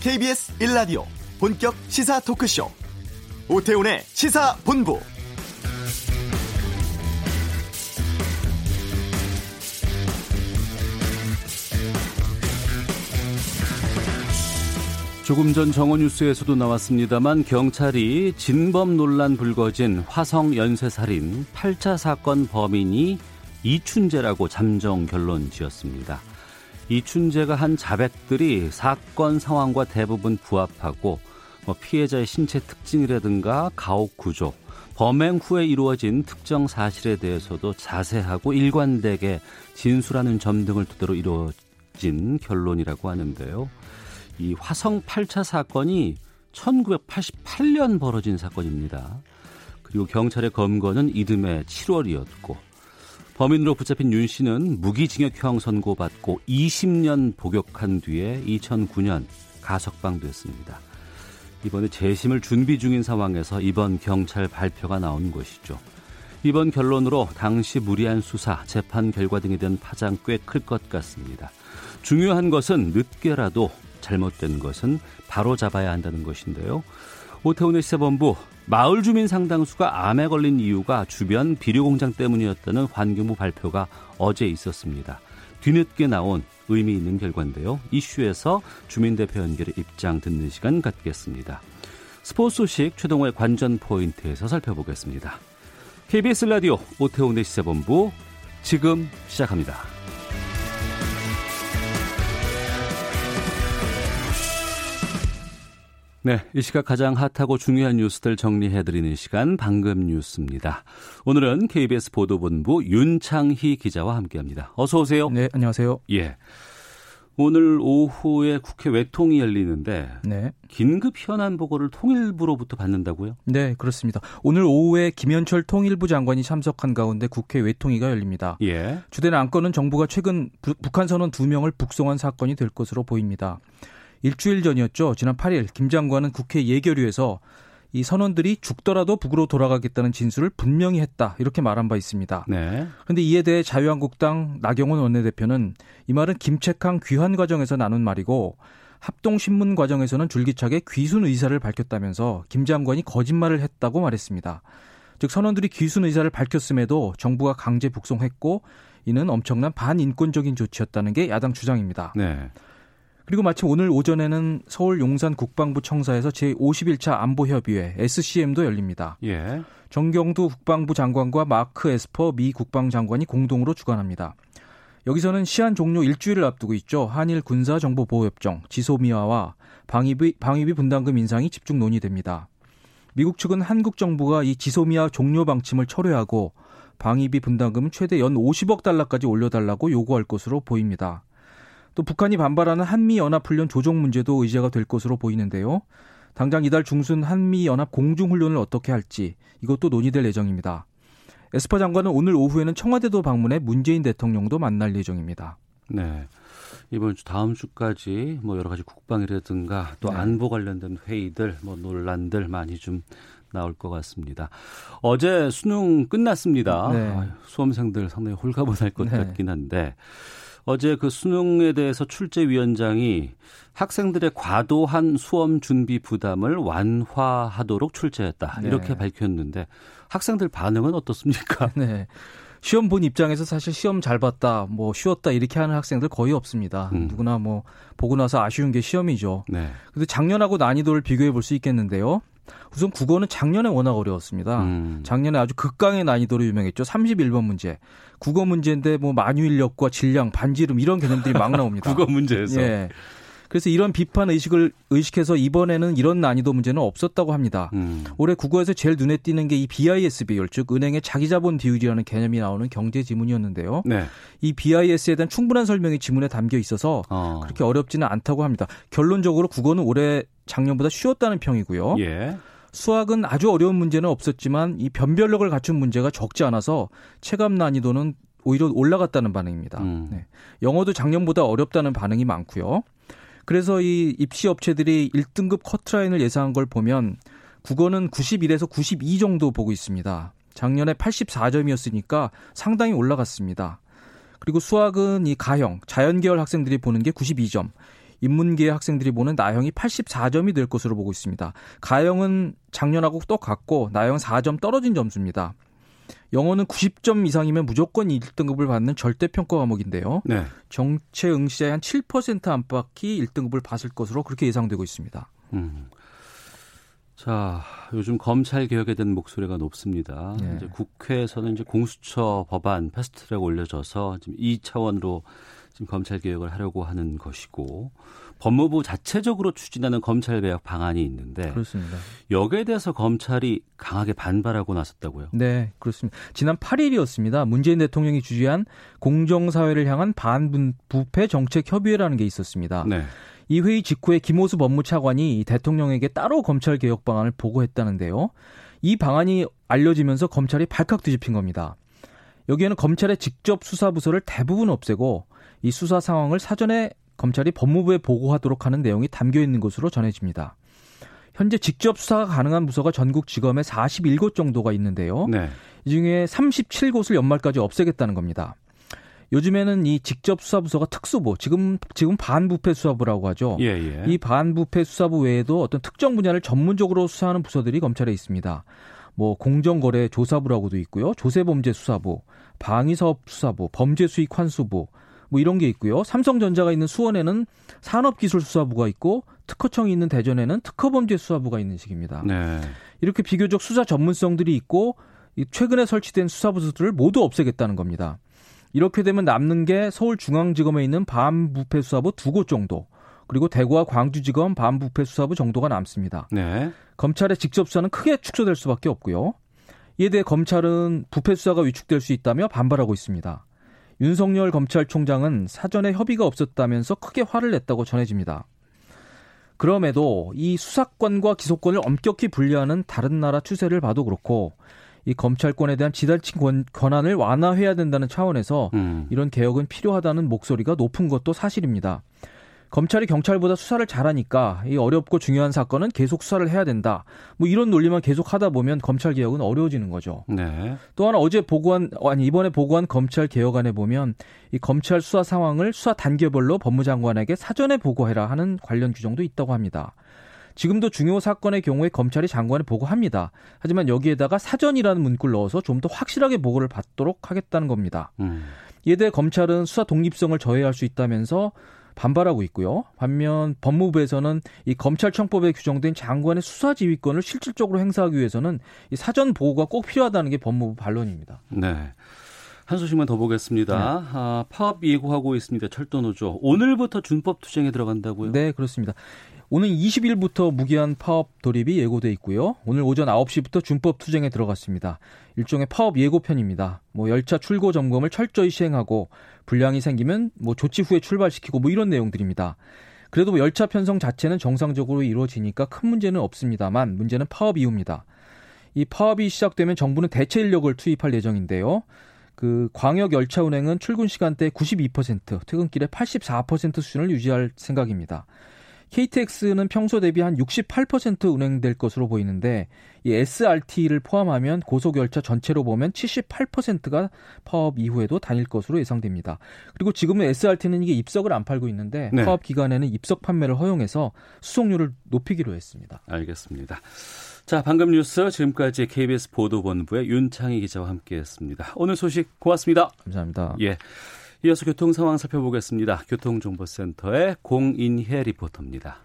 KBS 1라디오 본격 시사 토크쇼 오태훈의 시사본부 조금 전 정오뉴스에서도 나왔습니다만 경찰이 진범 논란 불거진 화성 연쇄살인 8차 사건 범인이 이춘재라고 잠정 결론 지었습니다. 이춘재가 한 자백들이 사건 상황과 대부분 부합하고 뭐 피해자의 신체 특징이라든가 가옥 구조, 범행 후에 이루어진 특정 사실에 대해서도 자세하고 일관되게 진술하는 점 등을 토대로 이루어진 결론이라고 하는데요. 이 화성 8차 사건이 1988년 벌어진 사건입니다. 그리고 경찰의 검거는 이듬해 7월이었고 범인으로 붙잡힌 윤 씨는 무기징역형 선고받고 20년 복역한 뒤에 2009년 가석방됐습니다. 이번에 재심을 준비 중인 상황에서 이번 경찰 발표가 나온 것이죠. 이번 결론으로 당시 무리한 수사, 재판 결과 등에 대한 파장 꽤 클 것 같습니다. 중요한 것은 늦게라도 잘못된 것은 바로 잡아야 한다는 것인데요. 오태훈의 시사본부 마을 주민 상당수가 암에 걸린 이유가 주변 비료 공장 때문이었다는 환경부 발표가 어제 있었습니다. 뒤늦게 나온 의미 있는 결과인데요. 이슈에서 주민 대표 연결의 입장 듣는 시간 갖겠습니다. 스포츠 소식 최동호의 관전 포인트에서 살펴보겠습니다. KBS 라디오 오태훈의 시사본부 지금 시작합니다. 네, 이 시각 가장 핫하고 중요한 뉴스들 정리해드리는 시간 방금 뉴스입니다. 오늘은 KBS 보도본부 윤창희 기자와 함께합니다. 어서 오세요. 네, 안녕하세요. 예. 오늘 오후에 국회 외통이 열리는데 네. 긴급 현안 보고를 통일부로부터 받는다고요? 네, 그렇습니다. 오늘 오후에 김현철 통일부 장관이 참석한 가운데 국회 외통위가 열립니다. 예. 주된 안건은 정부가 최근 북한 선원 2명을 북송한 사건이 될 것으로 보입니다. 일주일 전이었죠. 지난 8일 김 장관은 국회 예결위에서 이 선원들이 죽더라도 북으로 돌아가겠다는 진술을 분명히 했다. 이렇게 말한 바 있습니다. 네. 그런데 이에 대해 자유한국당 나경원 원내대표는 이 말은 김책항 귀환 과정에서 나눈 말이고 합동신문 과정에서는 줄기차게 귀순 의사를 밝혔다면서 김 장관이 거짓말을 했다고 말했습니다. 즉 선원들이 귀순 의사를 밝혔음에도 정부가 강제 북송했고 이는 엄청난 반인권적인 조치였다는 게 야당 주장입니다. 네. 그리고 마침 오늘 오전에는 서울 용산 국방부 청사에서 제51차 안보협의회 SCM도 열립니다. 예. 정경두 국방부 장관과 마크 에스퍼 미 국방장관이 공동으로 주관합니다. 여기서는 시한 종료 일주일을 앞두고 있죠. 한일 군사정보보호협정, 지소미아와 방위비, 방위비 분담금 인상이 집중 논의됩니다. 미국 측은 한국 정부가 이 지소미아 종료 방침을 철회하고 방위비 분담금은 최대 연 50억 달러까지 올려달라고 요구할 것으로 보입니다. 또 북한이 반발하는 한미연합훈련 조정 문제도 의제가 될 것으로 보이는데요. 당장 이달 중순 한미연합 공중훈련을 어떻게 할지 이것도 논의될 예정입니다. 에스퍼 장관은 오늘 오후에는 청와대도 방문해 문재인 대통령도 만날 예정입니다. 네. 이번 주 다음 주까지 뭐 여러 가지 국방이라든가 또 네. 안보 관련된 회의들 뭐 논란들 많이 좀 나올 것 같습니다. 어제 수능 끝났습니다. 네. 아유, 수험생들 상당히 홀가분할 것 네. 같긴 한데 어제 그 수능에 대해서 출제위원장이 학생들의 과도한 수험 준비 부담을 완화하도록 출제했다. 네. 이렇게 밝혔는데 학생들 반응은 어떻습니까? 네. 시험 본 입장에서 사실 시험 잘 봤다, 뭐 쉬웠다 이렇게 하는 학생들 거의 없습니다. 음. 누구나 뭐 보고 나서 아쉬운 게 시험이죠. 네. 근데 작년하고 난이도를 비교해 볼 수 있겠는데요. 우선 국어는 작년에 워낙 어려웠습니다. 음. 작년에 아주 극강의 난이도로 유명했죠. 31번 문제. 국어 문제인데 뭐 만유인력과 질량, 반지름 이런 개념들이 막 나옵니다. 국어 문제에서. 예. 그래서 이런 비판 의식을 의식해서 이번에는 이런 난이도 문제는 없었다고 합니다. 음. 올해 국어에서 제일 눈에 띄는 게 이 BIS 비율, 즉 은행의 자기자본 비율이라는 개념이 나오는 경제 지문이었는데요. 네. 이 BIS에 대한 충분한 설명이 지문에 담겨 있어서 어. 그렇게 어렵지는 않다고 합니다. 결론적으로 국어는 올해 작년보다 쉬웠다는 평이고요. 예. 수학은 아주 어려운 문제는 없었지만 이 변별력을 갖춘 문제가 적지 않아서 체감 난이도는 오히려 올라갔다는 반응입니다. 음. 네. 영어도 작년보다 어렵다는 반응이 많고요. 그래서 이 입시 업체들이 1등급 커트라인을 예상한 걸 보면 국어는 91에서 92 정도 보고 있습니다. 작년에 84점이었으니까 상당히 올라갔습니다. 그리고 수학은 이 가형, 자연계열 학생들이 보는 게 92점. 인문계 학생들이 보는 나형이 84점이 될 것으로 보고 있습니다. 가형은 작년하고 똑같고 나형 4점 떨어진 점수입니다. 영어는 90점 이상이면 무조건 1등급을 받는 절대 평가 과목인데요. 네. 정체 응시자의 한 7% 안팎이 1등급을 받을 것으로 그렇게 예상되고 있습니다. 음. 자, 요즘 검찰 개혁에 대한 목소리가 높습니다. 네. 이제 국회에서는 이제 공수처 법안 패스트트랙 올려져서 지금 이 차원으로 지금 검찰 개혁을 하려고 하는 것이고 법무부 자체적으로 추진하는 검찰 개혁 방안이 있는데 그렇습니다. 여기에 대해서 검찰이 강하게 반발하고 나섰다고요? 네, 그렇습니다. 지난 8일이었습니다. 문재인 대통령이 주재한 공정사회를 향한 반부패 정책 협의회라는 게 있었습니다. 네. 이 회의 직후에 김호수 법무차관이 대통령에게 따로 검찰 개혁 방안을 보고했다는데요. 이 방안이 알려지면서 검찰이 발칵 뒤집힌 겁니다. 여기에는 검찰의 직접 수사 부서를 대부분 없애고 이 수사 상황을 사전에 검찰이 법무부에 보고하도록 하는 내용이 담겨 있는 것으로 전해집니다. 현재 직접 수사가 가능한 부서가 전국 지검에 41곳 정도가 있는데요. 네. 이 중에 37곳을 연말까지 없애겠다는 겁니다. 요즘에는 이 직접 수사 부서가 특수부, 지금 지금 반부패 수사부라고 하죠. 예, 예. 이 반부패 수사부 외에도 어떤 특정 분야를 전문적으로 수사하는 부서들이 검찰에 있습니다. 뭐 공정거래 조사부라고도 있고요. 조세범죄 수사부, 방위사업 수사부, 범죄수익 환수부, 뭐 이런 게 있고요. 삼성전자가 있는 수원에는 산업기술수사부가 있고 특허청이 있는 대전에는 특허범죄수사부가 있는 식입니다. 네. 이렇게 비교적 수사 전문성들이 있고 최근에 설치된 수사부서들을 모두 없애겠다는 겁니다. 이렇게 되면 남는 게 서울중앙지검에 있는 반부패수사부 두 곳 정도, 그리고 대구와 광주지검 반부패수사부 정도가 남습니다. 네. 검찰의 직접 수사는 크게 축소될 수밖에 없고요. 이에 대해 검찰은 부패 수사가 위축될 수 있다며 반발하고 있습니다. 윤석열 검찰총장은 사전에 협의가 없었다면서 크게 화를 냈다고 전해집니다. 그럼에도 이 수사권과 기소권을 엄격히 분리하는 다른 나라 추세를 봐도 그렇고 이 검찰권에 대한 지나친 권, 권한을 완화해야 된다는 차원에서 음. 이런 개혁은 필요하다는 목소리가 높은 것도 사실입니다. 검찰이 경찰보다 수사를 잘하니까 이 어렵고 중요한 사건은 계속 수사를 해야 된다. 뭐 이런 논리만 계속 하다 보면 검찰 개혁은 어려워지는 거죠. 네. 또 하나 어제 보고한 아니 이번에 보고한 검찰 개혁안에 보면 이 검찰 수사 상황을 수사 단계별로 법무장관에게 사전에 보고해라 하는 관련 규정도 있다고 합니다. 지금도 중요 사건의 경우에 검찰이 장관에 보고합니다. 하지만 여기에다가 사전이라는 문구를 넣어서 좀 더 확실하게 보고를 받도록 하겠다는 겁니다. 음. 이에 대해 검찰은 수사 독립성을 저해할 수 있다면서 반발하고 있고요. 반면 법무부에서는 이 검찰청법에 규정된 장관의 수사 지휘권을 실질적으로 행사하기 위해서는 이 사전 보고가 꼭 필요하다는 게 법무부 반론입니다. 네. 한 소식만 더 보겠습니다. 네. 아, 파업 예고하고 있습니다. 철도노조. 오늘부터 준법 투쟁에 들어간다고요? 네, 그렇습니다. 오늘 20일부터 무기한 파업 돌입이 예고돼 있고요. 오늘 오전 9시부터 준법 투쟁에 들어갔습니다. 일종의 파업 예고편입니다. 뭐 열차 출고 점검을 철저히 시행하고 불량이 생기면 뭐 조치 후에 출발시키고 뭐 이런 내용들입니다. 그래도 뭐 열차 편성 자체는 정상적으로 이루어지니까 큰 문제는 없습니다만 문제는 파업 이후입니다. 이 파업이 시작되면 정부는 대체 인력을 투입할 예정인데요. 그 광역 열차 운행은 출근 시간대 92%, 퇴근길에 84% 수준을 유지할 생각입니다. KTX는 평소 대비 한 68% 운행될 것으로 보이는데 이 SRT를 포함하면 고속 열차 전체로 보면 78%가 파업 이후에도 다닐 것으로 예상됩니다. 그리고 지금은 SRT는 이게 입석을 안 팔고 있는데 네. 파업 기간에는 입석 판매를 허용해서 수송률을 높이기로 했습니다. 알겠습니다. 자, 방금 뉴스 지금까지 KBS 보도본부의 윤창희 기자와 함께했습니다. 오늘 소식 고맙습니다. 감사합니다. 예. 이어서 교통 상황 살펴보겠습니다. 교통정보센터의 공인혜 리포터입니다.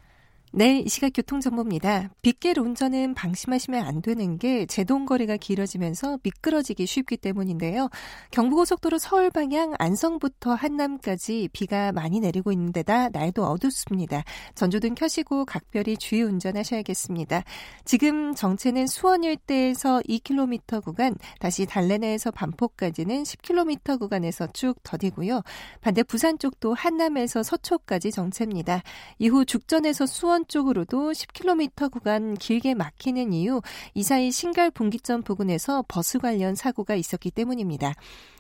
네, 이 시각 교통정보입니다. 빗길 운전은 방심하시면 안 되는 게 제동거리가 길어지면서 미끄러지기 쉽기 때문인데요. 경부고속도로 서울 방향 안성부터 한남까지 비가 많이 내리고 있는 데다 날도 어둡습니다. 전조등 켜시고 각별히 주의 운전하셔야겠습니다. 지금 정체는 수원 일대에서 2km 구간, 다시 달래내에서 반포까지는 10km 구간에서 쭉 더디고요. 반대 부산 쪽도 한남에서 서초까지 정체입니다. 이후 죽전에서 수원 쪽으로도 10km 구간 길게 막히는 이유 이 사이 신갈 분기점 부근에서 버스 관련 사고가 있었기 때문입니다.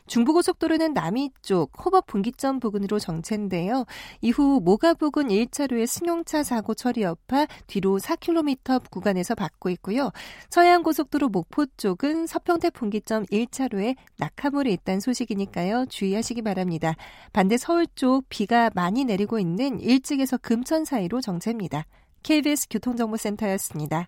중부고속도로는 남이 쪽 호법 분기점 부근으로 정체인데요. 이후 모가 부근 1차로의 승용차 사고 처리 여파 뒤로 4km 구간에서 받고 있고요. 서해안고속도로 목포 쪽은 서평대 분기점 1차로에 낙하물이 있다는 소식이니까요. 주의하시기 바랍니다. 반대 서울 쪽 비가 많이 내리고 있는 일찍에서 금천 사이로 정체입니다. KBS 교통정보센터였습니다.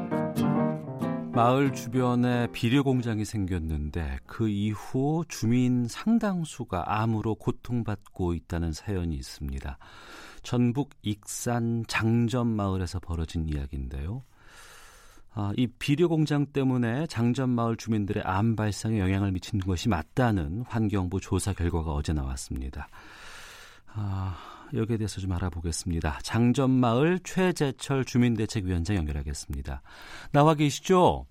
마을 주변에 비료 공장이 생겼는데 그 이후 주민 상당수가 암으로 고통받고 있다는 사연이 있습니다. 전북 익산 장점 마을에서 벌어진 이야기인데요. 아, 이 비료 공장 때문에 장점 마을 주민들의 암 발생에 영향을 미친 것이 맞다는 환경부 조사 결과가 어제 나왔습니다. 아, 여기에 대해서 좀 알아보겠습니다. 장전마을 최재철 주민대책위원장 연결하겠습니다. 나와 계시죠?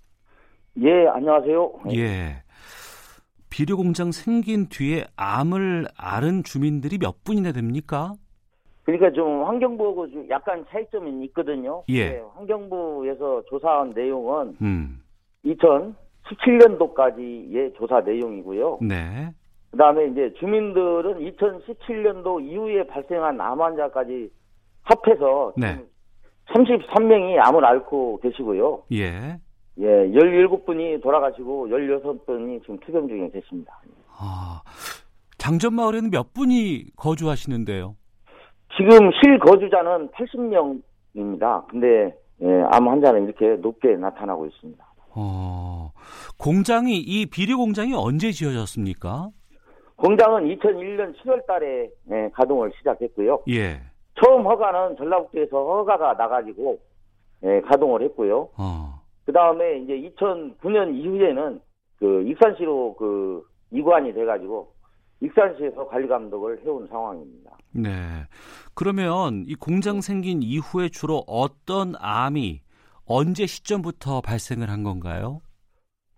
예, 안녕하세요. 예. 비료 공장 생긴 뒤에 암을 앓은 주민들이 몇 분이나 됩니까? 그러니까 좀 환경부하고 좀 약간 차이점이 있거든요. 예. 네, 환경부에서 조사한 내용은 음. 2017년도까지의 조사 내용이고요. 네. 그다음에 이제 주민들은 2017년도 이후에 발생한 암 환자까지 합해서 네. 33명이 암을 앓고 계시고요. 예. 예, 17분이 돌아가시고 16분이 지금 투병 중에 계십니다. 아, 장전마을에는 몇 분이 거주하시는데요? 지금 실거주자는 80명입니다. 근데 예, 암 환자는 이렇게 높게 나타나고 있습니다. 어, 공장이 이 비료 공장이 언제 지어졌습니까? 공장은 2001년 7월 달에 예, 가동을 시작했고요. 예. 처음 허가는 전라북도에서 허가가 나가지고 예, 가동을 했고요. 어. 그 다음에 이제 2009년 이후에는 그 익산시로 그 이관이 돼가지고 익산시에서 관리 감독을 해온 상황입니다. 네. 그러면 이 공장 생긴 이후에 주로 어떤 암이 언제 시점부터 발생을 한 건가요?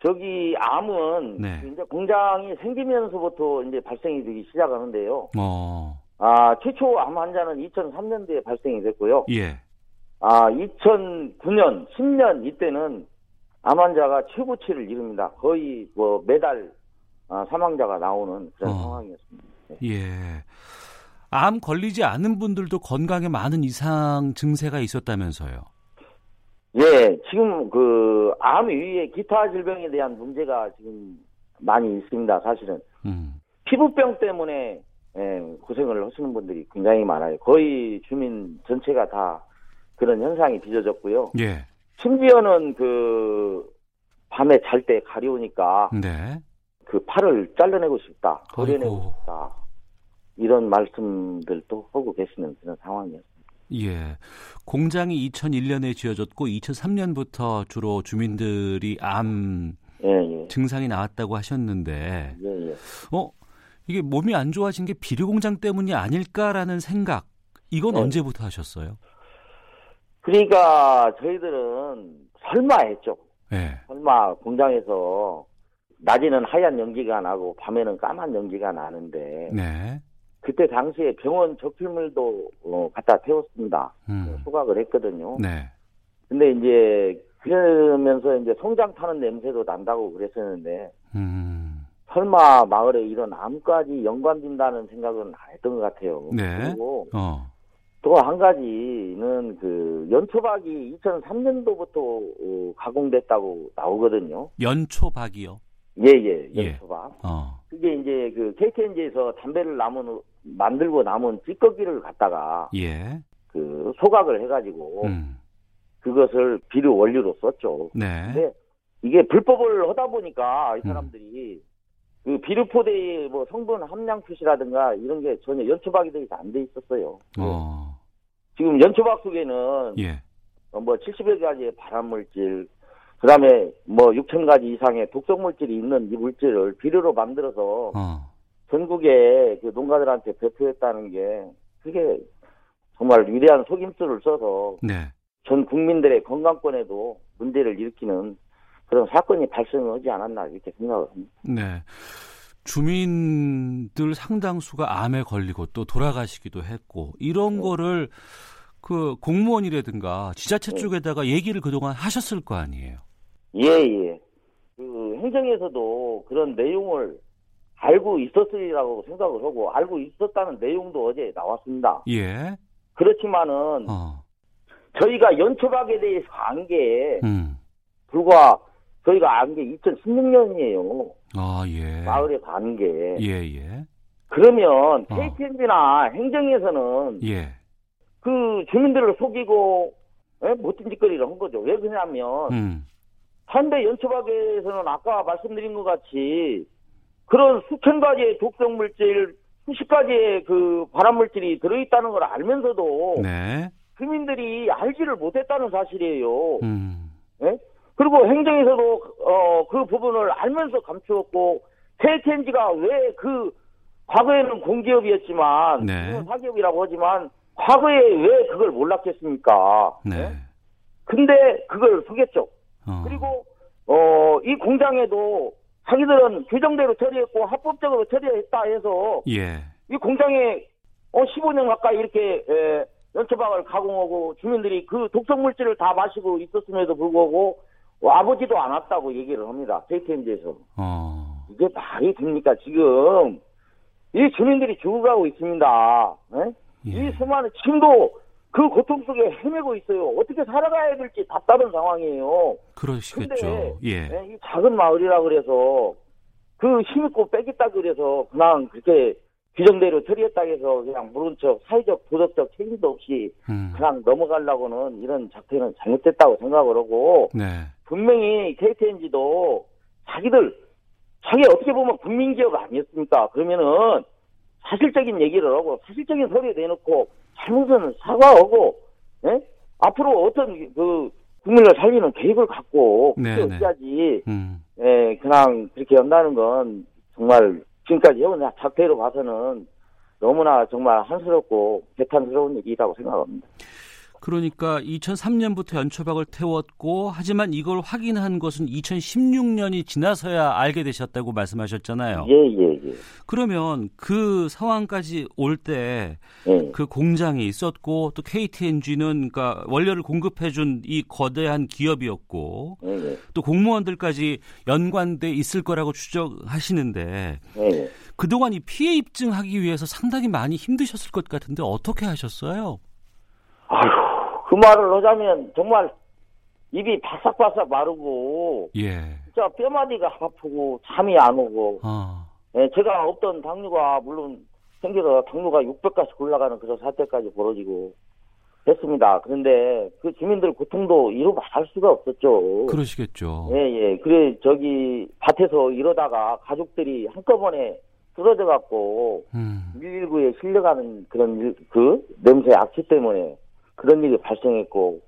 저기 암은 네. 이제 공장이 생기면서부터 이제 발생이 되기 시작하는데요. 어. 아 최초 암 환자는 2003년도에 발생이 됐고요. 예. 아 2009년 10년 이때는 암 환자가 최고치를 이룹니다. 거의 뭐 매달 아, 사망자가 나오는 그런 어. 상황이었습니다. 네. 예. 암 걸리지 않은 분들도 건강에 많은 이상 증세가 있었다면서요. 예, 지금 그암 이외에 기타 질병에 대한 문제가 지금 많이 있습니다. 사실은 음. 피부병 때문에 예, 고생을 하시는 분들이 굉장히 많아요. 거의 주민 전체가 다 그런 현상이 빚어졌고요. 예. 심지어는 그 밤에 잘 때 가려우니까 네. 그 팔을 잘라내고 싶다, 버려내고. 싶다 이런 말씀들도 하고 계시는 그런 상황이었습니다. 예. 공장이 2001년에 지어졌고 2003년부터 주로 주민들이 암 예, 예, 증상이 나왔다고 하셨는데 예, 예. 어 이게 몸이 안 좋아진 게 비료 공장 때문이 아닐까라는 생각 이건 네. 언제부터 하셨어요? 그러니까 저희들은 설마 했죠. 예. 설마 공장에서 낮에는 하얀 연기가 나고 밤에는 까만 연기가 나는데 네. 그때 당시에 병원 적필물도 어, 갖다 태웠습니다. 음. 소각을 했거든요. 네. 근데 이제 그러면서 이제 송장 타는 냄새도 난다고 그랬었는데 음. 설마 마을에 이런 암까지 연관된다는 생각은 안 했던 것 같아요. 네. 그리고 어. 또한 가지는 그 연초박이 2003년도부터 어, 가공됐다고 나오거든요. 연초박이요. 예예 예. 연초박. 어. 그게 이제 그 KTNG에서 담배를 남은 만들고 남은 찌꺼기를 갖다가 예. 그 소각을 해가지고 음. 그것을 비료 원료로 썼죠. 네. 근데 이게 불법을 하다 보니까 이 사람들이 그 비료 포대의 뭐 성분 함량 표시라든가 이런 게 전혀 연초박이 되게 안돼 있었어요. 어. 지금 연초박 속에는 예. 어, 뭐 70여 가지의 발암물질, 그다음에 뭐 6천 가지 이상의 독성 물질이 있는 이 물질을 비료로 만들어서 어. 전국의 그 농가들한테 배포했다는 게 그게 정말 위대한 속임수를 써서 네. 전 국민들의 건강권에도 문제를 일으키는 그런 사건이 발생하지 않았나 이렇게 생각을 합니다. 네. 주민들 상당수가 암에 걸리고 또 돌아가시기도 했고 이런 네. 거를 그 공무원이라든가 지자체 네. 쪽에다가 얘기를 그동안 하셨을 거 아니에요. 예, 예. 그 행정에서도 그런 내용을 알고 있었으리라고 생각을 하고 알고 있었다는 내용도 어제 나왔습니다. 예. 그렇지만은 어. 저희가 연초박에 대해서 안게 음. 불과 저희가 안 게 2016년이에요. 아, 예. 마을에 간 게. 예, 예. 그러면 어. KTNB나 행정에서는 예. 그 주민들을 속이고 예? 못된 짓거리를 한 거죠. 왜 그러냐면 음. 현대 연초박에서는 아까 말씀드린 것 같이 그런 수천 가지의 독성 물질, 수십 가지의 그 발암 물질이 들어있다는 걸 알면서도 네. 주민들이 알지를 못했다는 사실이에요. 음. 예? 그리고 행정에서도 어, 그 부분을 알면서 감추었고 KTNG가 왜 그 과거에는 공기업이었지만 네. 사기업이라고 하지만 과거에 왜 그걸 몰랐겠습니까? 네. 예? 근데 그걸 속였죠. 어. 그리고 어, 이 공장에도 자기들은 규정대로 처리했고 합법적으로 처리했다 해서 예. 이 공장에 어 15년 가까이 이렇게 에, 연초박을 가공하고 주민들이 그 독성 물질을 다 마시고 있었음에도 불구하고 와보지도 않았다고 얘기를 합니다. KTNG에서 어. 이게 말이 됩니까 지금 이 주민들이 죽어가고 있습니다. 예? 예. 이 수많은 지금도 그 고통 속에 헤매고 있어요. 어떻게 살아가야 될지 답답한 상황이에요. 그러시겠죠. 근데 예. 예, 이 작은 마을이라 그래서 그 힘있고 빼겠다 그래서 그냥 그렇게 규정대로 처리했다 해서 그냥 모른 척 사회적 도덕적 책임도 없이 음. 그냥 넘어가려고는 이런 작태는 잘못됐다고 생각을 하고 네. 분명히 KTNG도 자기들 자기 어떻게 보면 국민기업 아니었습니까? 그러면은 사실적인 얘기를 하고 사실적인 소리 내놓고 잘못은 사과하고 예? 앞으로 어떤 그 국민을 살리는 계획을 갖고 네, 그렇게 네. 해야지 음. 예, 그냥 그렇게 한다는 건 정말 지금까지 해온 작태로 봐서는 너무나 정말 한스럽고 개탄스러운 일이라고 생각합니다. 그러니까 2003년부터 연초박을 태웠고 하지만 이걸 확인한 것은 2016년이 지나서야 알게 되셨다고 말씀하셨잖아요. 예, 예, 예. 그러면 그 상황까지 올 때그 예. 공장이 있었고 또 KTNG는 그러니까 원료를 공급해 준 이 거대한 기업이었고 예, 예. 또 공무원들까지 연관돼 있을 거라고 추정하시는데 예, 예. 그동안 이 피해 입증하기 위해서 상당히 많이 힘드셨을 것 같은데 어떻게 하셨어요? 아휴, 그 말을 하자면 정말 입이 바싹바싹 마르고 예. 진짜 뼈마디가 아프고 잠이 안 오고 아. 예, 제가 없던 당뇨가 물론 생겨서 당뇨가 600가씩 올라가는 그런 사태까지 벌어지고 했습니다. 그런데 그 주민들 고통도 이루 말할 수가 없었죠. 그러시겠죠. 예, 예. 그래, 저기, 밭에서 이러다가 가족들이 한꺼번에 쓰러져 갖고, 음. 119에 실려가는 그런 일, 그 냄새 악취 때문에 그런 일이 발생했고,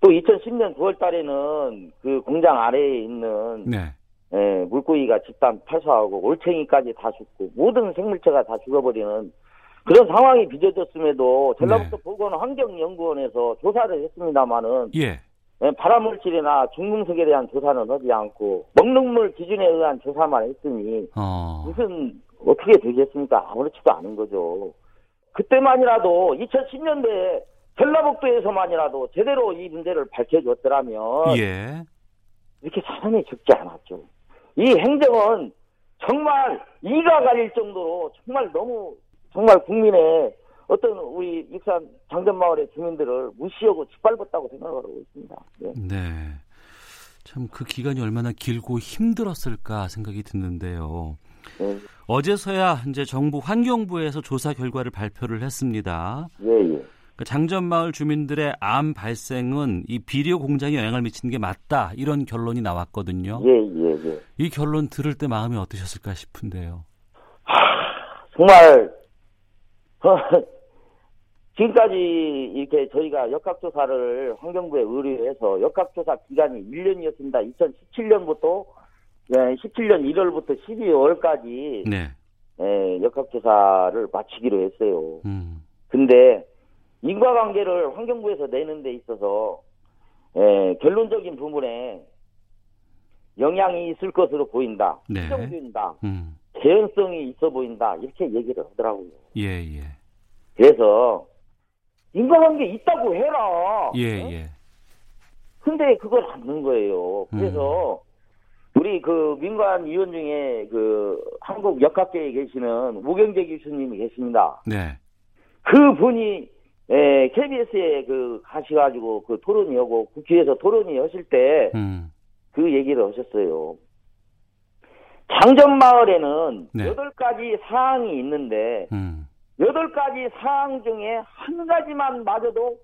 또 2010년 9월 달에는 그 공장 아래에 있는, 네. 예, 물고기가 집단 탈사하고 올챙이까지 다 죽고, 모든 생물체가 다 죽어버리는 그런 상황이 빚어졌음에도 전라북도 네. 보건 환경연구원에서 조사를 했습니다마는 예. 예, 발암물질이나 중금속에 대한 조사는 하지 않고 먹는 물 기준에 의한 조사만 했으니 어. 무슨 어떻게 되겠습니까? 아무렇지도 않은 거죠. 그때만이라도 2010년대에 전라북도에서만이라도 제대로 이 문제를 밝혀줬더라면 예. 이렇게 사람이 죽지 않았죠. 이 행정은 정말 이가 가릴 정도로 정말 너무 정말 국민의 어떤 우리 익산 장전마을의 주민들을 무시하고 짓밟았다고 생각을 하고 있습니다. 네. 네. 참 그 기간이 얼마나 길고 힘들었을까 생각이 드는데요. 네. 어제서야 이제 정부 환경부에서 조사 결과를 발표를 했습니다. 예, 예. 그 장전마을 주민들의 암 발생은 이 비료 공장에 영향을 미치는 게 맞다 이런 결론이 나왔거든요. 예, 예, 예. 이 결론 들을 때 마음이 어떠셨을까 싶은데요. 정말 지금까지 이렇게 저희가 역학조사를 환경부에 의뢰해서 역학조사 기간이 1년이었습니다. 2017년부터 17년 1월부터 12월까지 네. 예, 역학조사를 마치기로 했어요. 음. 근데 인과관계를 환경부에서 내는 데 있어서 예, 결론적인 부분에 영향이 있을 것으로 보인다. 네. 추정된다. 음. 개연성이 있어 보인다. 이렇게 얘기를 하더라고요. 예, 예. 그래서 인과관계 있다고 해라. 예, 어? 예. 근데 그걸 안는 거예요. 그래서 음. 우리 그 민관 위원 중에 그 한국 역학계에 계시는 우경재 교수님이 계십니다. 네. 그 분이 에, KBS에 그 가셔가지고 그 토론이 하고 국회에서 토론이 하실 때, 음. 그 얘기를 하셨어요. 장전마을에는 네. 여덟 네. 가지 사항이 있는데 음. 여덟 음. 가지 사항 중에 한 가지만 맞아도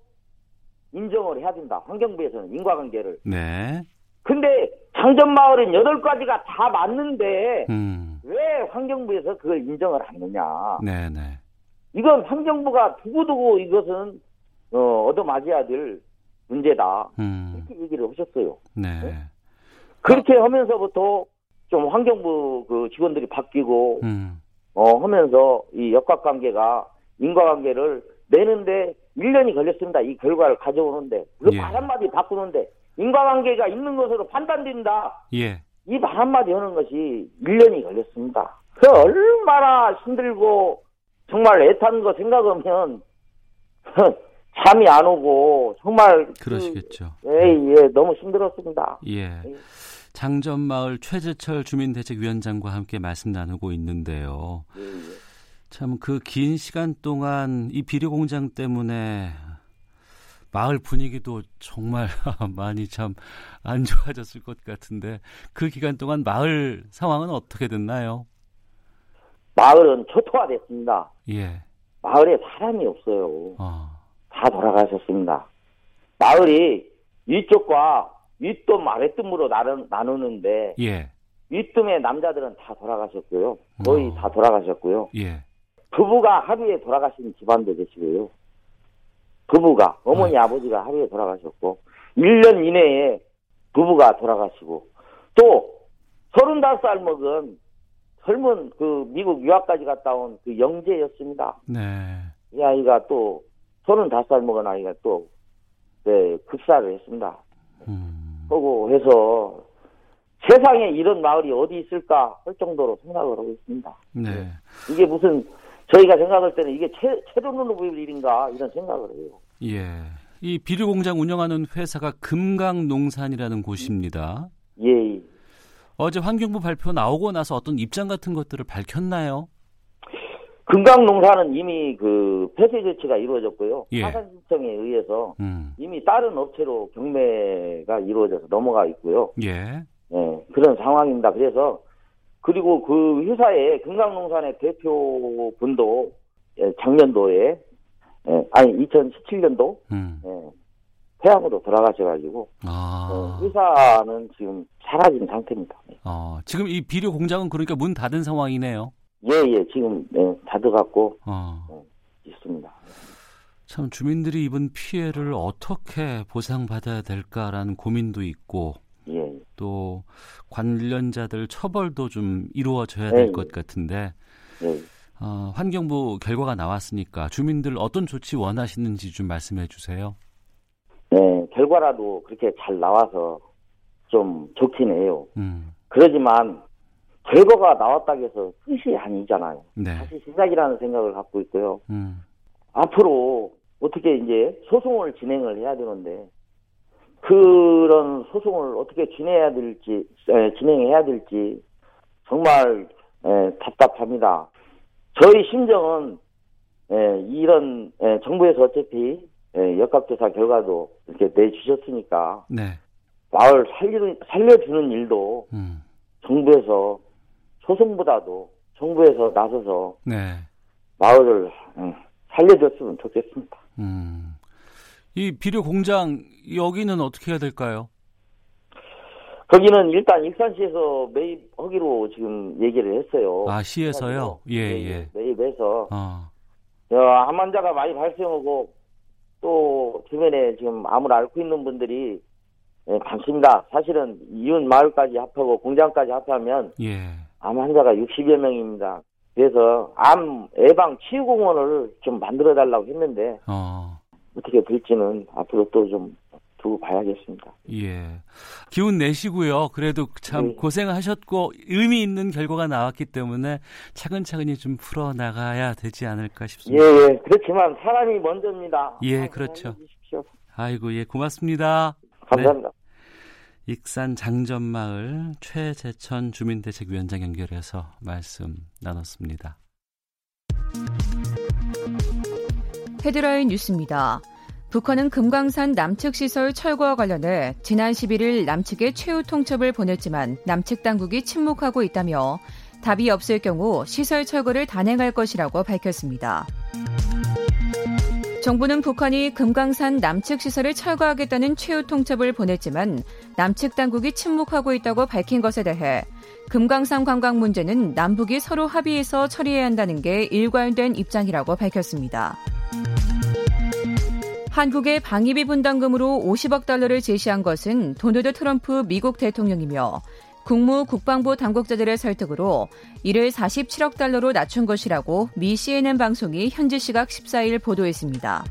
인정을 해야 된다. 환경부에서는 인과관계를. 네. 근데 장전마을은 여덟 가지가 다 맞는데 음. 왜 환경부에서 그걸 인정을 하느냐. 네네. 네. 이건 환경부가 두고두고 이것은 어, 얻어맞아야 될 문제다. 음. 이렇게 얘기를 하셨어요. 네. 네? 그렇게 하면서부터 좀 환경부 그 직원들이 바뀌고 음. 어 하면서 이 역학관계가 인과관계를 내는데 1년이 걸렸습니다. 이 결과를 가져오는데 그 예. 말 한마디 바꾸는데 인과관계가 있는 것으로 판단된다. 예. 이 말 한마디 하는 것이 1년이 걸렸습니다. 그 얼마나 힘들고 정말 애탄 거 생각하면 잠이 안 오고 정말 그 그러시겠죠. 그, 예, 예, 너무 힘들었습니다. 예. 예. 장전마을 최재철 주민대책위원장과 함께 말씀 나누고 있는데요. 예, 예. 참그 긴 시간 동안 이 비료 공장 때문에 마을 분위기도 정말 많이 참 안 좋아졌을 것 같은데 그 기간 동안 마을 상황은 어떻게 됐나요? 마을은 초토화됐습니다. 예. 마을에 사람이 없어요. 어. 다 돌아가셨습니다. 마을이 위쪽과 윗돔 아랫돔으로 나누, 나누는데 예. 윗돔의 남자들은 다 돌아가셨고요. 거의 어. 다 돌아가셨고요. 예. 부부가 하루에 돌아가신 집안도 계시고요. 부부가 어머니 아. 아버지가 하루에 돌아가셨고 1년 이내에 부부가 돌아가시고 또 35살 먹은 젊은 그 미국 유학까지 갔다 온 그 영재였습니다. 네. 이 아이가 또 35살 먹은 아이가 또 네, 급사를 했습니다. 음. 하고 해서 세상에 이런 마을이 어디 있을까 할 정도로 생각을 하고 있습니다. 네. 이게 무슨 저희가 생각할 때는 이게 채, 채로는 보일 일인가 이런 생각을 해요. 예. 이 비료 공장 운영하는 회사가 금강농산이라는 곳입니다. 예. 어제 환경부 발표 나오고 나서 어떤 입장 같은 것들을 밝혔나요? 금강농사는 이미 그 폐쇄 조치가 이루어졌고요. 예. 하산 신청에 의해서 음. 이미 다른 업체로 경매가 이루어져서 넘어가 있고요. 예. 네, 그런 상황입니다. 그래서 그리고 그 회사의 금강농산의 대표분도 예, 작년도에 예, 아니 2017년도 음. 예, 폐암으로 돌아가셔가지고 아. 어, 회사는 지금 사라진 상태입니다. 어, 지금 이 비료 공장은 그러니까 문 닫은 상황이네요. 예, 예, 지금 네, 닫아갖고 어. 네, 있습니다. 참 주민들이 입은 피해를 어떻게 보상받아야 될까라는 고민도 있고 예. 또 관련자들 처벌도 좀 이루어져야 될것 예. 같은데 예. 어, 환경부 결과가 나왔으니까 주민들 어떤 조치 원하시는지 좀 말씀해 주세요. 네, 결과라도 그렇게 잘 나와서 좀 좋긴 해요. 음. 그러지만 결과가 나왔다고 해서 끝이 아니잖아요. 네. 다시 시작이라는 생각을 갖고 있고요. 음. 앞으로 어떻게 이제 소송을 진행을 해야 되는데 그런 소송을 어떻게 진행해야 될지 에, 진행해야 될지 정말 에, 답답합니다. 저희 심정은 에, 이런 정부에서 어차피 역학조사 결과도 이렇게 내주셨으니까 네. 마을 살리, 살려주는 일도 음. 정부에서 소송보다도 정부에서 나서서 네. 마을을 살려줬으면 좋겠습니다. 음. 이 비료 공장 여기는 어떻게 해야 될까요? 거기는 일단 일산시에서 매입하기로 지금 얘기를 했어요. 아 시에서요? 예 예. 매입해서 어. 암 환자가 많이 발생하고 또 주변에 지금 암을 앓고 있는 분들이 예, 많습니다. 사실은 이웃 마을까지 합하고 공장까지 합하면 예. 암 환자가 60여 명입니다. 그래서 암 예방 치유공원을 좀 만들어 달라고 했는데 어. 어떻게 될지는 앞으로 또 좀 두고 봐야겠습니다. 예. 기운 내시고요. 그래도 참 네. 고생하셨고 의미 있는 결과가 나왔기 때문에 차근차근히 좀 풀어 나가야 되지 않을까 싶습니다. 예, 예. 그렇지만 사람이 먼저입니다. 예, 그렇죠. 아이고, 예, 고맙습니다. 감사합니다. 네. 익산 장전마을 최재천 주민대책위원장 연결해서 말씀 나눴습니다. 헤드라인 뉴스입니다. 북한은 금강산 남측 시설 철거와 관련해 지난 11일 남측에 최후 통첩을 보냈지만 남측 당국이 침묵하고 있다며 답이 없을 경우 시설 철거를 단행할 것이라고 밝혔습니다. 정부는 북한이 금강산 남측 시설을 철거하겠다는 최후 통첩을 보냈지만 남측 당국이 침묵하고 있다고 밝힌 것에 대해 금강산 관광 문제는 남북이 서로 합의해서 처리해야 한다는 게 일관된 입장이라고 밝혔습니다. 한국의 방위비 분담금으로 50억 달러를 제시한 것은 도널드 트럼프 미국 대통령이며 국무 국방부 당국자들의 설득으로 이를 47억 달러로 낮춘 것이라고 미 CNN 방송이 현지 시각 14일 보도했습니다.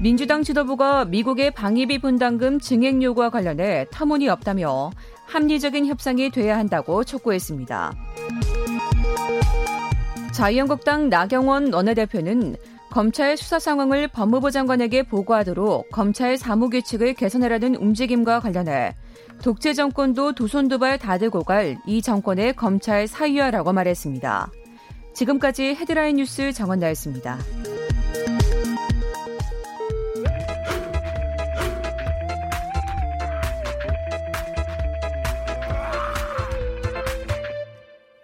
민주당 지도부가 미국의 방위비 분담금 증액 요구와 관련해 터무니없다며 합리적인 협상이 돼야 한다고 촉구했습니다. 자유한국당 나경원 원내대표는 검찰 수사 상황을 법무부 장관에게 보고하도록 검찰 사무규칙을 개선하라는 움직임과 관련해 독재 정권도 두 손 두 발 다 들고 갈 이 정권의 검찰 사유화라고 말했습니다. 지금까지 헤드라인 뉴스 정원나였습니다.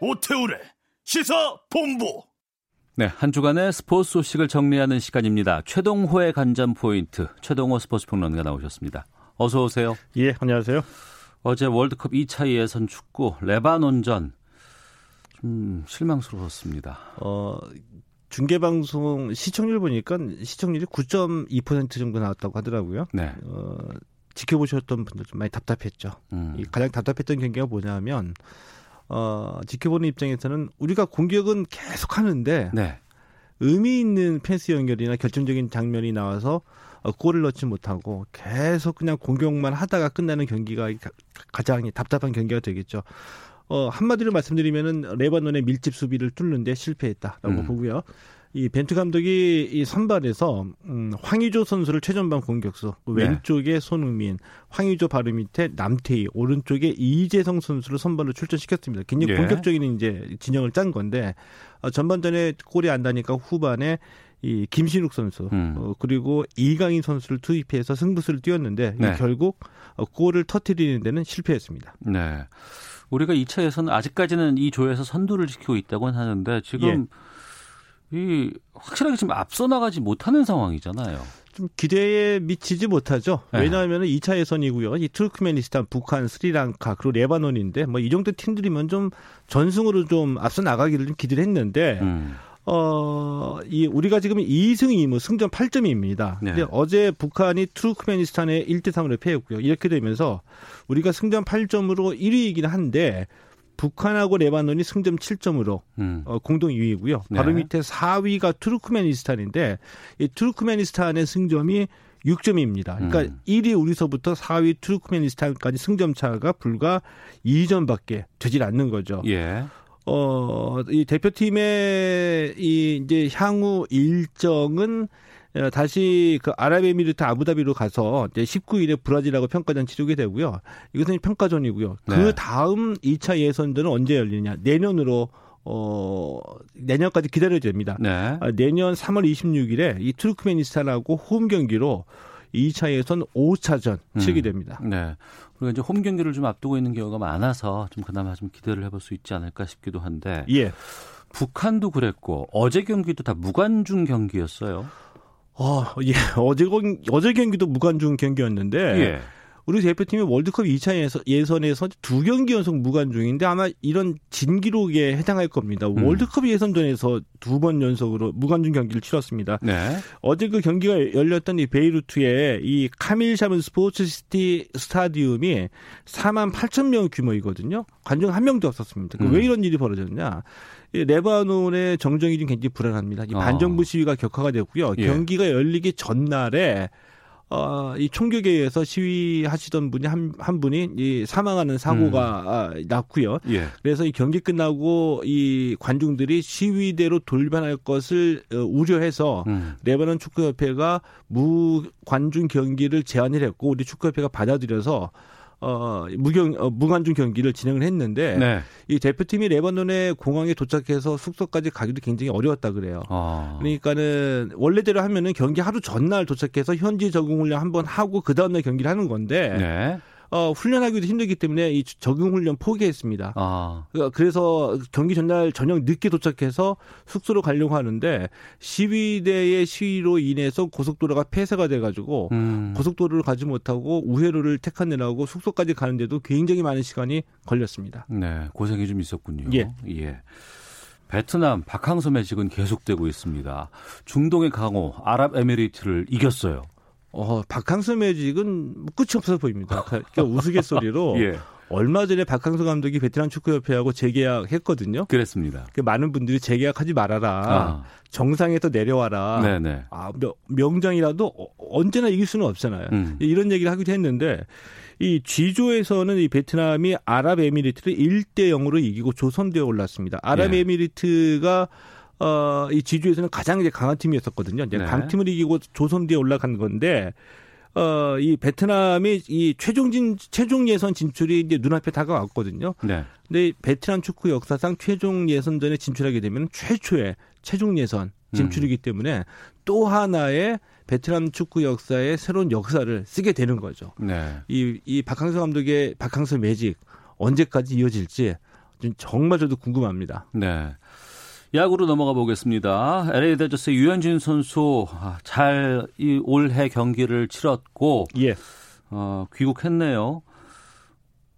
오태우래 시사 본부. 네, 한 주간의 스포츠 소식을 정리하는 시간입니다. 최동호의 간점 포인트, 최동호 스포츠 평론가 나오셨습니다. 어서 오세요. 예, 안녕하세요. 어제 월드컵 2차 예선 축구 레바논전 좀 실망스러웠습니다. 어, 중계 방송 시청률 보니까 시청률이 9.2% 정도 나왔다고 하더라고요. 네. 어, 지켜보셨던 분들 좀 많이 답답했죠. 음. 가장 답답했던 경기가 뭐냐면 어, 지켜보는 입장에서는 우리가 공격은 계속 하는데 네. 의미 있는 펜스 연결이나 결정적인 장면이 나와서 어, 골을 넣지 못하고 계속 그냥 공격만 하다가 끝나는 경기가 가장 답답한 경기가 되겠죠. 어, 한마디로 말씀드리면은 레바논의 밀집 수비를 뚫는데 실패했다라고 음. 보고요. 이 벤투 감독이 이 선발에서 음, 황의조 선수를 최전방 공격수 그 네. 왼쪽에 손흥민, 황의조 바로 밑에 남태희, 오른쪽에 이재성 선수를 선발로 출전시켰습니다. 굉장히 네. 공격적인 이제 진영을 짠 건데 어, 전반전에 골이 안 나니까 후반에 이 김신욱 선수 음. 어, 그리고 이강인 선수를 투입해서 승부수를 띄웠는데 네. 결국 어, 골을 터트리는 데는 실패했습니다. 네. 우리가 2차 예선 아직까지는 이 조에서 선두를 지키고 있다고는 하는데 지금 예. 이 확실하게 지금 앞서 나가지 못하는 상황이잖아요. 좀 기대에 미치지 못하죠. 네. 왜냐하면 2차 예선이고요. 이 투르크메니스탄, 북한, 스리랑카, 그리고 레바논인데 뭐 이 정도 팀들이면 좀 전승으로 좀 앞서 나가기를 좀 기대를 했는데 음. 어, 이 우리가 지금 2승 2무 승점 8점입니다. 네. 근데 어제 북한이 투르크메니스탄에 1대 3으로 패했고요. 이렇게 되면서 우리가 승점 8점으로 1위이긴 한데 북한하고 레바논이 승점 7점으로 음. 어, 공동 2위고요. 바로 네. 밑에 4위가 투르크메니스탄인데 이 투르크메니스탄의 승점이 6점입니다. 그러니까 음. 1위 우리서부터 4위 투르크메니스탄까지 승점 차가 불과 2점밖에 되질 않는 거죠. 예. 어, 이 대표팀의 이 이제 향후 일정은 어, 다시 그 아랍에미리트 아부다비로 가서 이제 19일에 브라질하고 평가전 치르게 되고요. 이것은 평가전이고요. 그 네. 다음 2차 예선전은 언제 열리냐? 내년으로 어, 내년까지 기다려야 됩니다. 네. 아, 내년 3월 26일에 이 투르크메니스탄하고 홈 경기로 2차 예선 5차전 음. 치르게 됩니다. 네. 우리가 이제 홈 경기를 좀 앞두고 있는 경우가 많아서 좀 그나마 좀 기대를 해볼 수 있지 않을까 싶기도 한데. 예. 북한도 그랬고 어제 경기도 다 무관중 경기였어요. 어, 예. 어제, 어제 경기도 무관중 경기였는데. 예. 우리 대표팀이 월드컵 2차 예선에서 두 경기 연속 무관 중인데 아마 이런 진기록에 해당할 겁니다. 음. 월드컵 예선전에서 두 번 연속으로 무관중 경기를 치렀습니다. 네. 어제 그 경기가 열렸던 이 베이루트의 이 카밀 샤문 스포츠 시티 스타디움이 4만 8천 명 규모이거든요. 관중 한 명도 없었습니다. 음. 왜 이런 일이 벌어졌냐? 레바논의 정정이 좀 굉장히 불안합니다. 이 아. 반정부 시위가 격화가 됐고요. 예. 경기가 열리기 전날에 어, 이 총격에 의해서 시위하시던 분이 한, 한 분이 이 사망하는 사고가 음. 아, 났고요. 예. 그래서 이 경기 끝나고 이 관중들이 시위대로 돌변할 것을 어, 우려해서 음. 레바논 축구협회가 무관중 경기를 제안을 했고 우리 축구협회가 받아들여서 어, 무경, 어, 무관중 경기를 진행을 했는데 네. 이 대표팀이 레바논의 공항에 도착해서 숙소까지 가기도 굉장히 어려웠다 그래요. 아. 그러니까는 원래대로 하면은 경기 하루 전날 도착해서 현지 적응 훈련 한번 하고 그 다음날 경기를 하는 건데 네. 어, 훈련하기도 힘들기 때문에 이 적응 훈련 포기했습니다. 아. 그러니까 그래서 경기 전날 저녁 늦게 도착해서 숙소로 가려고 하는데 시위대의 시위로 인해서 고속도로가 폐쇄가 돼가지고 음. 고속도로를 가지 못하고 우회로를 택하느라고 숙소까지 가는데도 굉장히 많은 시간이 걸렸습니다. 네, 고생이 좀 있었군요. 예. 예. 베트남 박항서 매직은 계속되고 있습니다. 중동의 강호 아랍에미리트를 이겼어요. 어, 박항서 매직은 끝이 없어 보입니다. 그러니까 우스갯소리로 예. 얼마 전에 박항서 감독이 베테랑 축구협회하고 재계약했거든요. 그랬습니다. 그 많은 분들이 재계약하지 말아라. 아. 정상에서 내려와라. 네네. 아, 명장이라도 어, 언제나 이길 수는 없잖아요. 음. 이런 얘기를 하기도 했는데 이 G조에서는 이 베트남이 아랍에미리트를 1대 0으로 이기고 조선대에 올랐습니다. 아랍에미리트가 예. 어, 이 지주에서는 가장 이제 강한 팀이었었거든요. 이제 네. 강팀을 이기고 조선대에 올라간 건데 어, 이 베트남이 이 최종 진 최종 예선 진출이 이제 눈앞에 다가왔거든요. 네. 근데 베트남 축구 역사상 최종 예선전에 진출하게 되면 최초의 최종 예선 진출이기 음. 때문에 또 하나의 베트남 축구 역사의 새로운 역사를 쓰게 되는 거죠. 네. 이, 이 박항서 감독의 박항서 매직 언제까지 이어질지 정말 저도 궁금합니다. 네. 야구로 넘어가 보겠습니다. LA 대저스의 유현진 선수 아, 잘이 올해 경기를 치렀고 예. 어, 귀국했네요.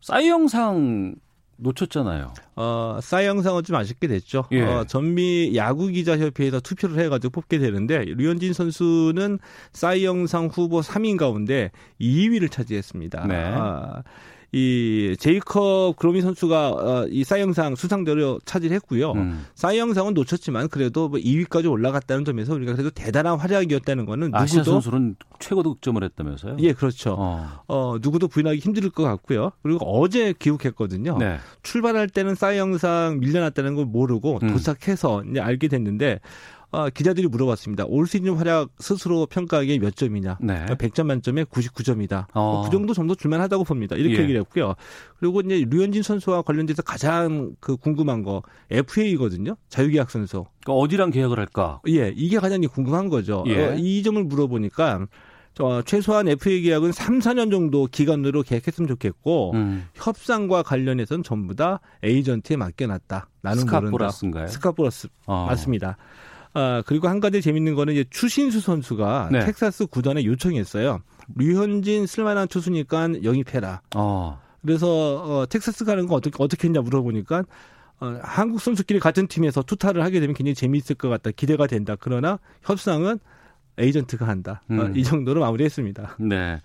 싸이 영상 놓쳤잖아요. 어, 싸이 영상은 좀 아쉽게 됐죠. 예. 어, 전미 야구 기자 협회에서 투표를 해가지고 뽑게 되는데 류현진 선수는 싸이 영상 후보 3인 가운데 2위를 차지했습니다. 네. 아, 이 제이컵 그로미 선수가 어, 이 사이영상 수상대로 차지했고요. 음. 사이영상은 놓쳤지만 그래도 뭐 2위까지 올라갔다는 점에서 우리가 그래도 대단한 활약이었다는 거는 아시아 누구도 선수는 최고 득점을 했다면서요? 예, 그렇죠. 어. 어. 누구도 부인하기 힘들 것 같고요. 그리고 어제 귀국했거든요. 네. 출발할 때는 사이영상 밀려났다는 걸 모르고 음. 도착해서 이제 알게 됐는데 아, 기자들이 물어봤습니다. 올 시즌 활약 스스로 평가하기에 몇 점이냐? 네. 100점 만점에 99점이다. 어. 뭐그 정도 정도 줄만하다고 봅니다. 이렇게 예. 얘기를 했고요. 그리고 이제 류현진 선수와 관련돼서 가장 그 궁금한 거 FA거든요. 자유계약 선수. 그러니까 어디랑 계약을 할까? 예, 이게 가장 궁금한 거죠. 예. 어, 이 점을 물어보니까 어, 최소한 FA 계약은 3, 4년 정도 기간으로 계약했으면 좋겠고 음. 협상과 관련해서는 전부 다 에이전트에 맡겨놨다. 나는 스카보라스인가요? 스카보라스 어. 맞습니다. 아, 그리고 한 가지 재밌는 거는 이제 추신수 선수가 네. 텍사스 구단에 요청했어요. 류현진 쓸만한 투수니까 영입해라. 어. 그래서 어, 텍사스 가는 거 어떻게 어떻게 했냐 물어보니까 어, 한국 선수끼리 같은 팀에서 투타를 하게 되면 굉장히 재미있을 것 같다. 기대가 된다. 그러나 협상은 에이전트가 한다. 어, 음. 어, 이 정도로 마무리했습니다. 네.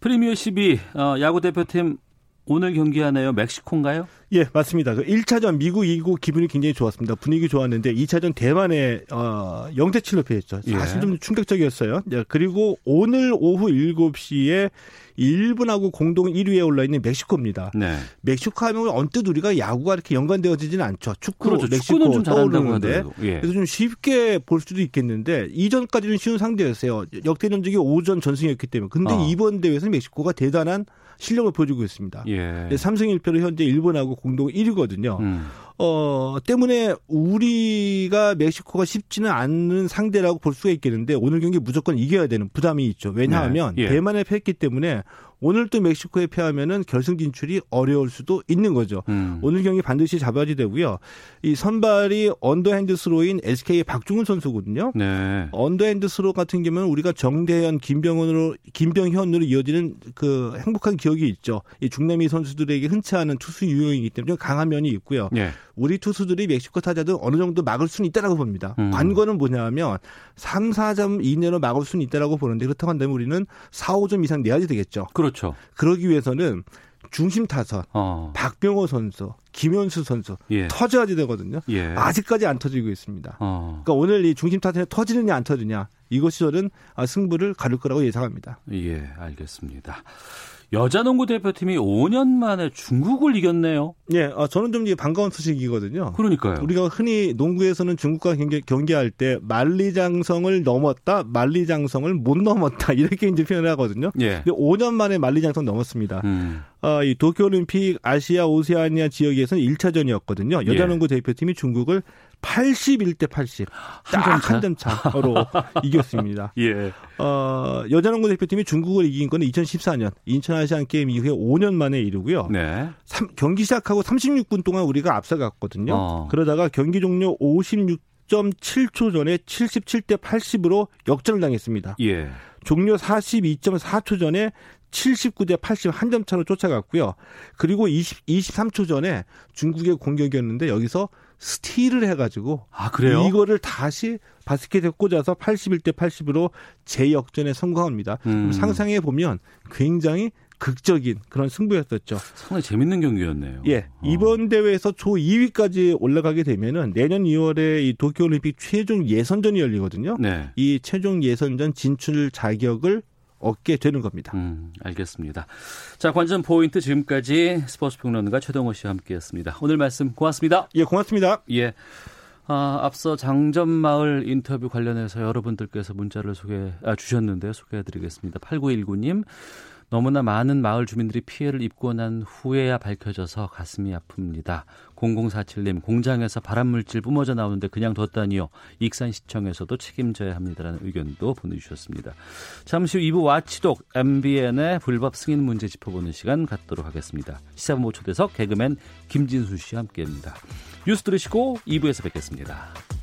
프리미어 12 어, 야구 대표팀 오늘 경기하네요. 멕시코인가요? 예, 맞습니다. 그 1차전 미국 이기고 기분이 굉장히 좋았습니다. 분위기 좋았는데 2차전 대만에 어 0대 7로 패했죠. 사실 예. 좀 충격적이었어요. 예, 그리고 오늘 오후 7시에 일본하고 공동 1위에 올라 있는 멕시코입니다. 네. 멕시코 하면 언뜻 우리가 야구가 이렇게 연관되어지지는 않죠. 축구 그렇죠. 멕시코 떠오르는데 예. 그래서 좀 쉽게 볼 수도 있겠는데 이전까지는 쉬운 상대였어요. 역대 전적이 5전 전승이었기 때문에. 근데 어. 이번 대회에서 멕시코가 대단한 실력을 보여주고 있습니다. 예. 3승 1패로 현재 일본하고 공동 1위거든요. 음. 어, 때문에 우리가 멕시코가 쉽지는 않은 상대라고 볼 수가 있겠는데 오늘 경기 무조건 이겨야 되는 부담이 있죠. 왜냐하면 네. 예. 대만에 패했기 때문에 오늘 또 멕시코에 패하면은 결승 진출이 어려울 수도 있는 거죠. 음. 오늘 경기 반드시 잡아야지 되고요. 이 선발이 언더핸드 스로인 SK의 박종훈 선수거든요. 네. 언더핸드 스로 같은 경우는 우리가 정대현, 김병현으로 김병현으로 이어지는 그 행복한 기억이 있죠. 이 중남미 선수들에게 흔치 않은 투수 유형이기 때문에 강한 면이 있고요. 네. 우리 투수들이 멕시코 타자들 어느 정도 막을 수는 있다라고 봅니다. 음. 관건은 뭐냐면 3, 4점 이내로 막을 수는 있다라고 보는데 그렇다고 한다면 우리는 4, 5점 이상 내야지 되겠죠. 그렇죠. 그러기 위해서는 중심 타선 어. 박병호 선수, 김현수 선수 예. 터져야지 되거든요. 예. 아직까지 안 터지고 있습니다. 어. 그러니까 오늘 이 중심 타선이 터지느냐 안 터지느냐 이것이 저는 승부를 가를 거라고 예상합니다. 예, 알겠습니다. 여자 농구 대표팀이 5년 만에 중국을 이겼네요. 예, 어, 저는 좀 반가운 소식이거든요. 그러니까요. 우리가 흔히 농구에서는 중국과 경기, 경기 할 때 만리장성을 넘었다, 만리장성을 못 넘었다 이렇게 이제 표현을 하거든요. 예. 5년 만에 만리장성 넘었습니다. 음. 어, 이 도쿄올림픽 아시아 오세아니아 지역에서는 1차전이었거든요. 여자 예. 농구 대표팀이 중국을 81대 80. 딱한점 차로 이겼습니다. 예. 어, 여자농구 대표팀이 중국을 이긴 건 2014년 인천 아시안 게임 이후에 5년 만에 이르고요. 네. 3, 경기 시작하고 36분 동안 우리가 앞서갔거든요. 어. 그러다가 경기 종료 56 7초 전에 77대 80으로 역전을 당했습니다. 예. 종료 42.4초 전에 79대 80 한 점 차로 쫓아갔고요. 그리고 20, 23초 전에 중국의 공격이었는데 여기서 스틸을 해가지고 아 그래요? 이거를 다시 바스켓에 꽂아서 81대 80으로 재역전에 성공합니다. 음. 상상해 보면 굉장히 극적인 그런 승부였었죠. 상당히 재밌는 경기였네요. 예. 어. 이번 대회에서 조 2위까지 올라가게 되면은 내년 2월에 이 도쿄올림픽 최종 예선전이 열리거든요. 네. 이 최종 예선전 진출 자격을 얻게 되는 겁니다. 음, 알겠습니다. 자, 관전 포인트 지금까지 스포츠 평론가 최동호 씨와 함께했습니다. 오늘 말씀 고맙습니다. 예, 고맙습니다. 예. 아, 앞서 장전마을 인터뷰 관련해서 여러분들께서 문자를 소개 아, 주셨는데요. 소개해드리겠습니다. 8919님. 너무나 많은 마을 주민들이 피해를 입고 난 후에야 밝혀져서 가슴이 아픕니다. 0047님 공장에서 발암물질 뿜어져 나오는데 그냥 뒀다니요. 익산시청에서도 책임져야 합니다라는 의견도 보내주셨습니다. 잠시 후 2부 와치독 MBN의 불법 승인 문제 짚어보는 시간 갖도록 하겠습니다. 시사본부 초대석 개그맨 김진수 씨와 함께합니다. 뉴스 들으시고 2부에서 뵙겠습니다.